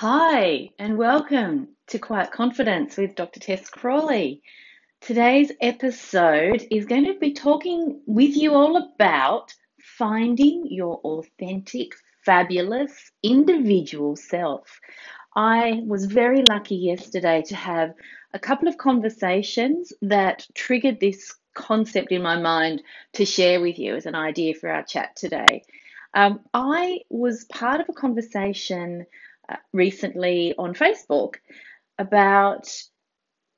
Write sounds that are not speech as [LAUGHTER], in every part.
Hi, and welcome to Quiet Confidence with Dr. Tess Crawley. Today's episode is going to be talking with you all about finding your authentic, fabulous, individual self. I was very lucky yesterday to have a couple of conversations that triggered this concept in my mind to share with you as an idea for our chat today. Um, I was part of a conversation recently on Facebook about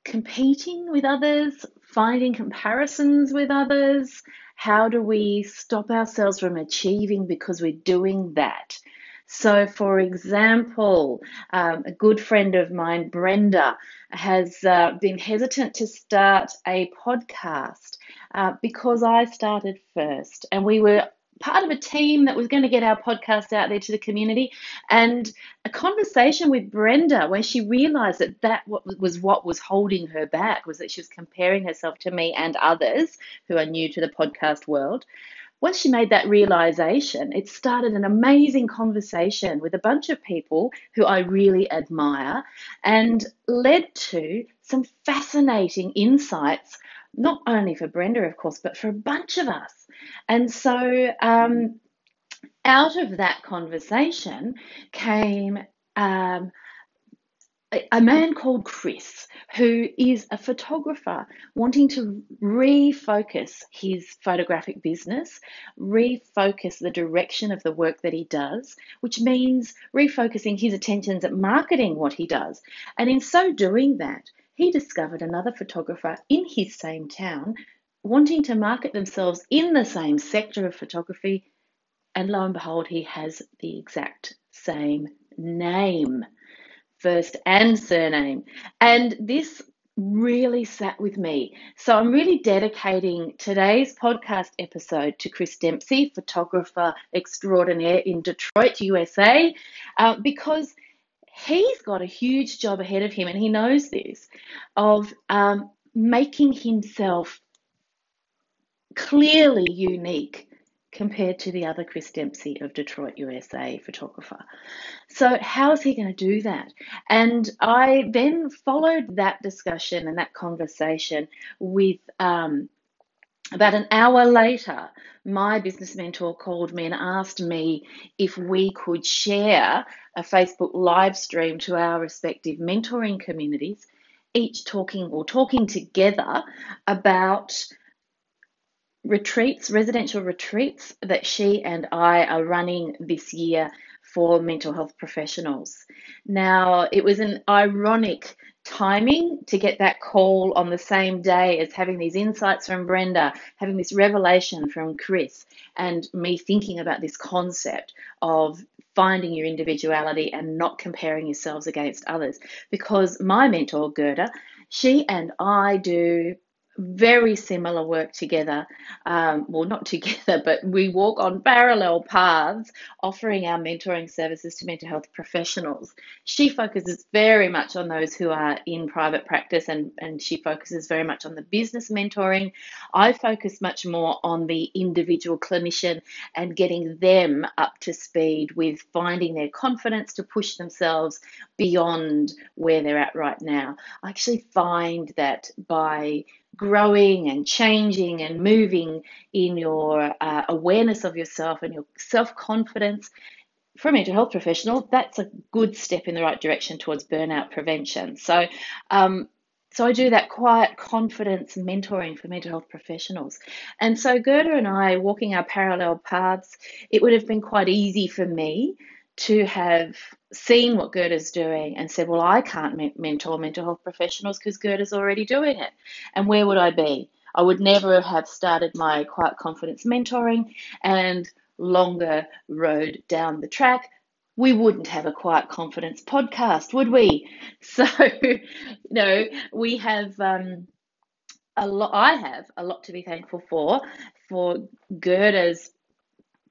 competing with others, finding comparisons with others. How do we stop ourselves from achieving because we're doing that? So, for example, um, a good friend of mine, Brenda, has uh, been hesitant to start a podcast uh, because I started first, and we were part of a team that was going to get our podcast out there to the community and a conversation with Brenda where she realized that that was what was holding her back was that she was comparing herself to me and others who are new to the podcast world. Once she made that realization, it started an amazing conversation with a bunch of people who I really admire and led to some fascinating insights, not only for Brenda, of course, but for a bunch of us. And so, um, out of that conversation came um, a man called Chris, who is a photographer wanting to refocus his photographic business, refocus the direction of the work that he does, which means refocusing his attentions at marketing what he does. And in so doing that, he discovered another photographer in his same town wanting to market themselves in the same sector of photography. And lo and behold, he has the exact same name, first and surname. And this really sat with me. So I'm really dedicating today's podcast episode to Chris Dempsey, photographer extraordinaire in Detroit, USA, uh, because he's got a huge job ahead of him, and he knows this of um, making himself clearly unique compared to the other Chris Dempsey of Detroit, USA photographer. So, how is he going to do that? And I then followed that discussion and that conversation with. Um, about an hour later, my business mentor called me and asked me if we could share a Facebook live stream to our respective mentoring communities, each talking or talking together about retreats, residential retreats that she and I are running this year for mental health professionals. Now, it was an ironic timing to get that call on the same day as having these insights from Brenda, having this revelation from Chris, and me thinking about this concept of finding your individuality and not comparing yourselves against others. Because my mentor, Gerda, she and I do very similar work together. Um, well, not together, [LAUGHS] but we walk on parallel paths, offering our mentoring services to mental health professionals. She focuses very much on those who are in private practice and, and she focuses very much on the business mentoring. I focus much more on the individual clinician and getting them up to speed with finding their confidence to push themselves beyond where they're at right now. I actually find that by growing and changing and moving in your uh, awareness of yourself and your self confidence. For a mental health professional, that's a good step in the right direction towards burnout prevention. So, um, so I do that quiet confidence mentoring for mental health professionals. And so Gerda and I walking our parallel paths, it would have been quite easy for me to have seen what Gerda's doing and said, Well, I can't mentor mental health professionals because Gerda's already doing it. And where would I be? I would never have started my quiet confidence mentoring and longer road down the track. We wouldn't have a quiet confidence podcast, would we? [LAUGHS] So, you know, we have um, a lot, I have a lot to be thankful for, for Gerda's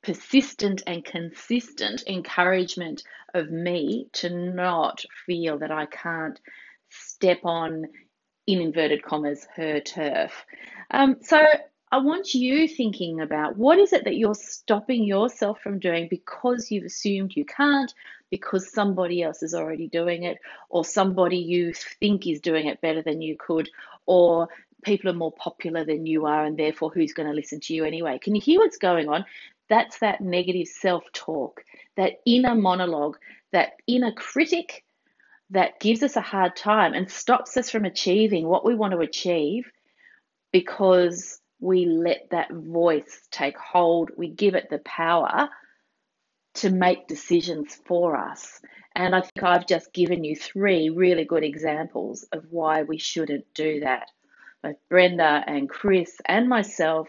persistent and consistent encouragement of me to not feel that I can't step on, in inverted commas, her turf. Um, so I want you thinking about what is it that you're stopping yourself from doing because you've assumed you can't, because somebody else is already doing it, or somebody you think is doing it better than you could, or people are more popular than you are, and therefore who's going to listen to you anyway? Can you hear what's going on? That's that negative self talk, that inner monologue, that inner critic that gives us a hard time and stops us from achieving what we want to achieve because we let that voice take hold, we give it the power to make decisions for us. And I think I've just given you three really good examples of why we shouldn't do that. Both Brenda and Chris and myself,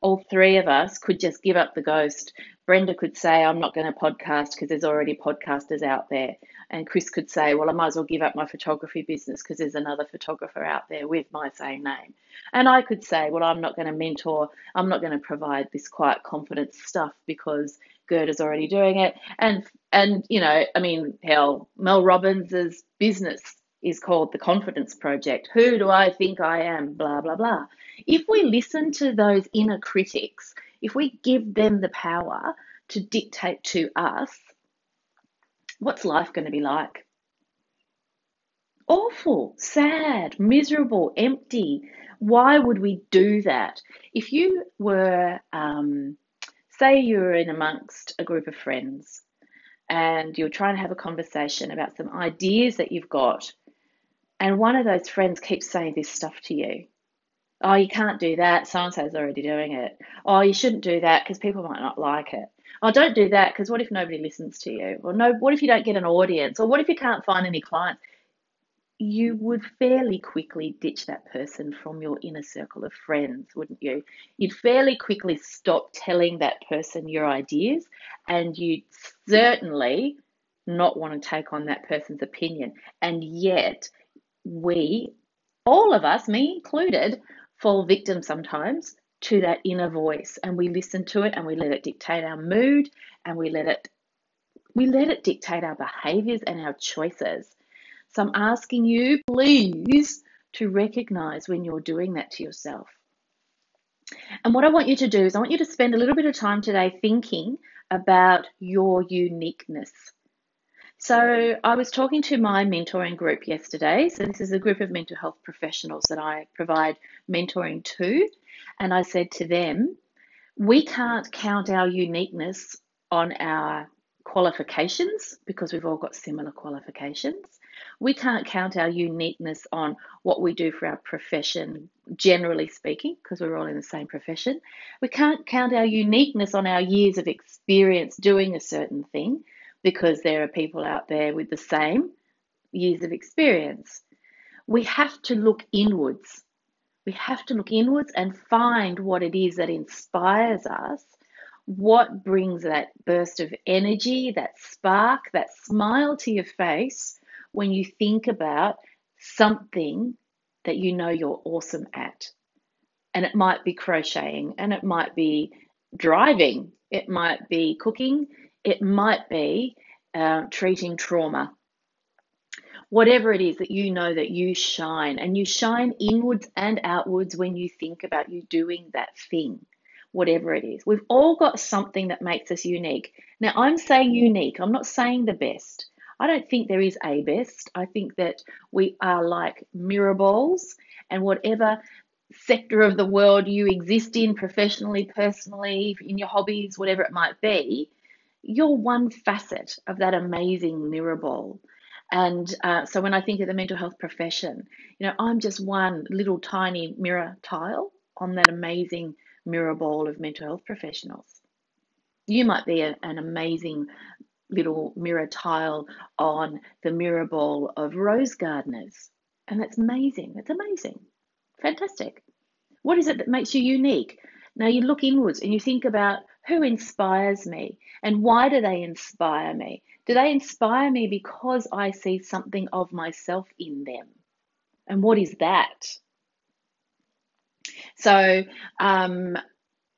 all three of us could just give up the ghost. Brenda could say, I'm not going to podcast because there's already podcasters out there. And Chris could say, Well, I might as well give up my photography business because there's another photographer out there with my same name. And I could say, Well, I'm not going to mentor, I'm not going to provide this quiet confidence stuff because Gerda's already doing it. And and you know, I mean, hell, Mel Robbins's business is called the Confidence Project. Who do I think I am? Blah blah blah. If we listen to those inner critics, if we give them the power to dictate to us, what's life going to be like? Awful, sad, miserable, empty. Why would we do that? If you were, um, say, you were in amongst a group of friends and you're trying to have a conversation about some ideas that you've got, and one of those friends keeps saying this stuff to you. Oh, you can't do that. So and already doing it. Oh, you shouldn't do that because people might not like it. Oh, don't do that because what if nobody listens to you? Or no, what if you don't get an audience? Or what if you can't find any clients? You would fairly quickly ditch that person from your inner circle of friends, wouldn't you? You'd fairly quickly stop telling that person your ideas, and you'd certainly not want to take on that person's opinion. And yet, we, all of us, me included, fall victim sometimes to that inner voice and we listen to it and we let it dictate our mood and we let it we let it dictate our behaviors and our choices. So I'm asking you please to recognize when you're doing that to yourself. And what I want you to do is I want you to spend a little bit of time today thinking about your uniqueness. So I was talking to my mentoring group yesterday. So this is a group of mental health professionals that I provide mentoring to. And I said to them, we can't count our uniqueness on our qualifications because we've all got similar qualifications. We can't count our uniqueness on what we do for our profession, generally speaking, because we're all in the same profession. We can't count our uniqueness on our years of experience doing a certain thing because there are people out there with the same years of experience. We have to look inwards. We have to look inwards and find what it is that inspires us, what brings that burst of energy, that spark, that smile to your face when you think about something that you know you're awesome at. And it might be crocheting, and it might be driving, it might be cooking, it might be uh, treating trauma. Whatever it is that you know that you shine, and you shine inwards and outwards when you think about you doing that thing, whatever it is. We've all got something that makes us unique. Now, I'm saying unique, I'm not saying the best. I don't think there is a best. I think that we are like mirror balls, and whatever sector of the world you exist in, professionally, personally, in your hobbies, whatever it might be, you're one facet of that amazing mirror ball. And uh, so when I think of the mental health profession, you know, I'm just one little tiny mirror tile on that amazing mirror ball of mental health professionals. You might be a, an amazing little mirror tile on the mirror ball of rose gardeners. And that's amazing. That's amazing. Fantastic. What is it that makes you unique? Now you look inwards and you think about who inspires me and why do they inspire me? Do they inspire me because I see something of myself in them? And what is that? So, um,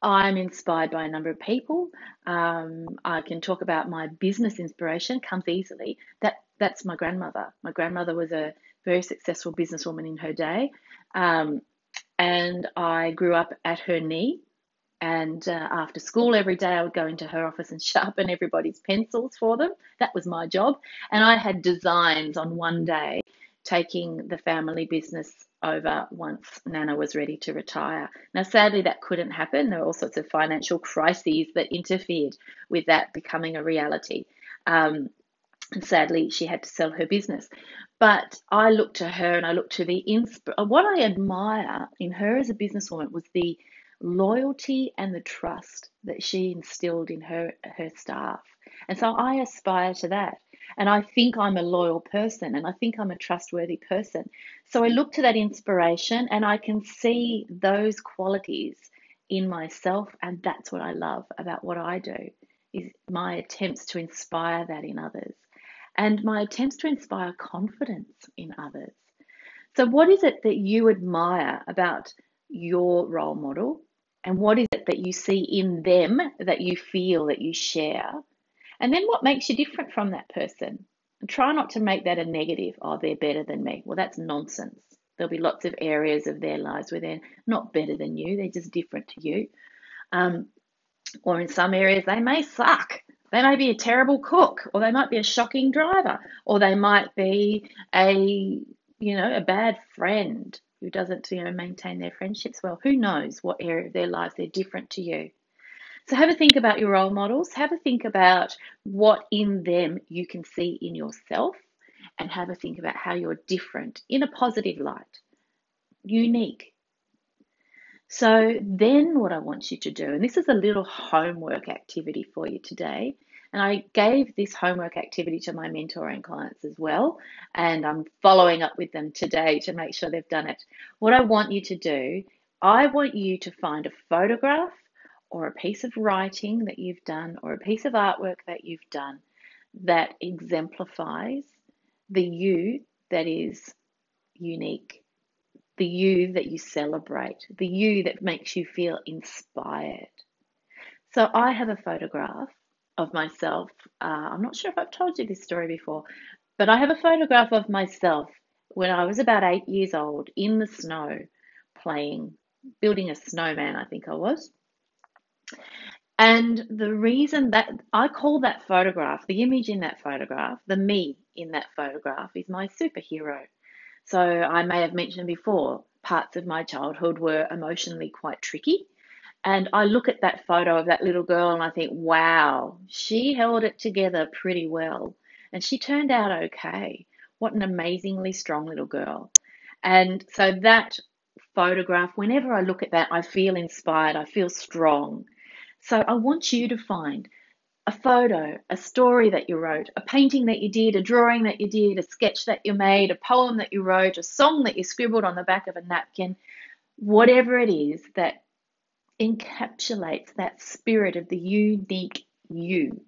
I'm inspired by a number of people. Um, I can talk about my business inspiration comes easily. That that's my grandmother. My grandmother was a very successful businesswoman in her day, um, and I grew up at her knee. And uh, after school, every day I would go into her office and [LAUGHS] sharpen everybody's pencils for them. That was my job. And I had designs on one day taking the family business over once Nana was ready to retire. Now, sadly, that couldn't happen. There were all sorts of financial crises that interfered with that becoming a reality. Um, and sadly, she had to sell her business. But I looked to her and I looked to the insp- what I admire in her as a businesswoman was the loyalty and the trust that she instilled in her her staff. And so I aspire to that. And I think I'm a loyal person and I think I'm a trustworthy person. So I look to that inspiration and I can see those qualities in myself and that's what I love about what I do is my attempts to inspire that in others and my attempts to inspire confidence in others. So, what is it that you admire about your role model? And what is it that you see in them that you feel that you share? And then what makes you different from that person? And try not to make that a negative. Oh, they're better than me. Well, that's nonsense. There'll be lots of areas of their lives where they're not better than you, they're just different to you. Um, or in some areas, they may suck. They may be a terrible cook, or they might be a shocking driver, or they might be a you know a bad friend who doesn't you know maintain their friendships well. Who knows what area of their lives they're different to you. So have a think about your role models. Have a think about what in them you can see in yourself, and have a think about how you're different in a positive light, unique. So then what I want you to do, and this is a little homework activity for you today, and I gave this homework activity to my mentoring clients as well, and I'm following up with them today to make sure they've done it. What I want you to do, I want you to find a photograph or a piece of writing that you've done or a piece of artwork that you've done that exemplifies the you that is unique the you that you celebrate, the you that makes you feel inspired. So I have a photograph of myself. Uh, I'm not sure if I've told you this story before, but I have a photograph of myself when I was about eight years old in the snow playing, building a snowman, I think I was. And the reason that I call that photograph, the image in that photograph, the me in that photograph is my superhero. So I may have mentioned before, parts of my childhood were emotionally quite tricky. And I look at that photo of that little girl and I think, wow, she held it together pretty well. And she turned out okay. What an amazingly strong little girl. And so that photograph, whenever I look at that, I feel inspired, I feel strong. So I want you to find a photo, a story that you wrote, a painting that you did, a drawing that you did, a sketch that you made, a poem that you wrote, a song that you scribbled on the back of a napkin, whatever it is that encapsulates that spirit of the unique you.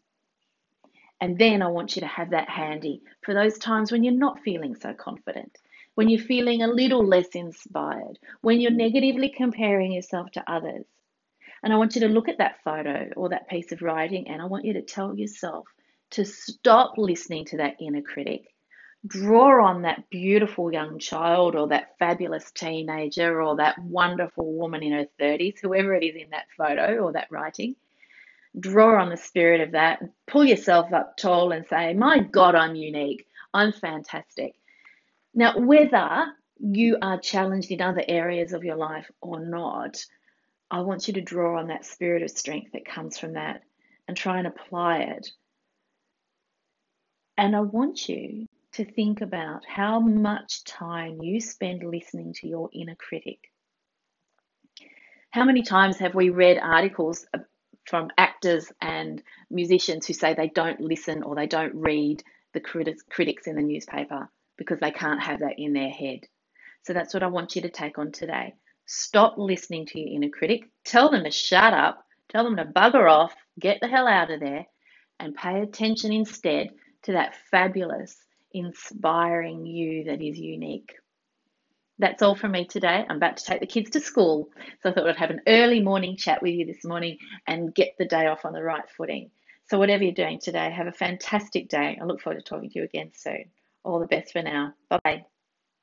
And then I want you to have that handy for those times when you're not feeling so confident, when you're feeling a little less inspired, when you're negatively comparing yourself to others. And I want you to look at that photo or that piece of writing and I want you to tell yourself to stop listening to that inner critic. Draw on that beautiful young child or that fabulous teenager or that wonderful woman in her 30s, whoever it is in that photo or that writing. Draw on the spirit of that, pull yourself up tall and say, My God, I'm unique. I'm fantastic. Now, whether you are challenged in other areas of your life or not, I want you to draw on that spirit of strength that comes from that and try and apply it. And I want you to think about how much time you spend listening to your inner critic. How many times have we read articles uh, from actors and musicians who say they don't listen or they don't read the critics in the newspaper because they can't have that in their head? So that's what I want you to take on today. Stop listening to your inner critic. Tell them to shut up. Tell them to bugger off. Get the hell out of there. And pay attention instead to that fabulous, inspiring you that is unique. That's all from me today. I'm about to take the kids to school. So I thought I'd have an early morning chat with you this morning and get the day off on the right footing. So, whatever you're doing today, have a fantastic day. I look forward to talking to you again soon. All the best for now. Bye bye.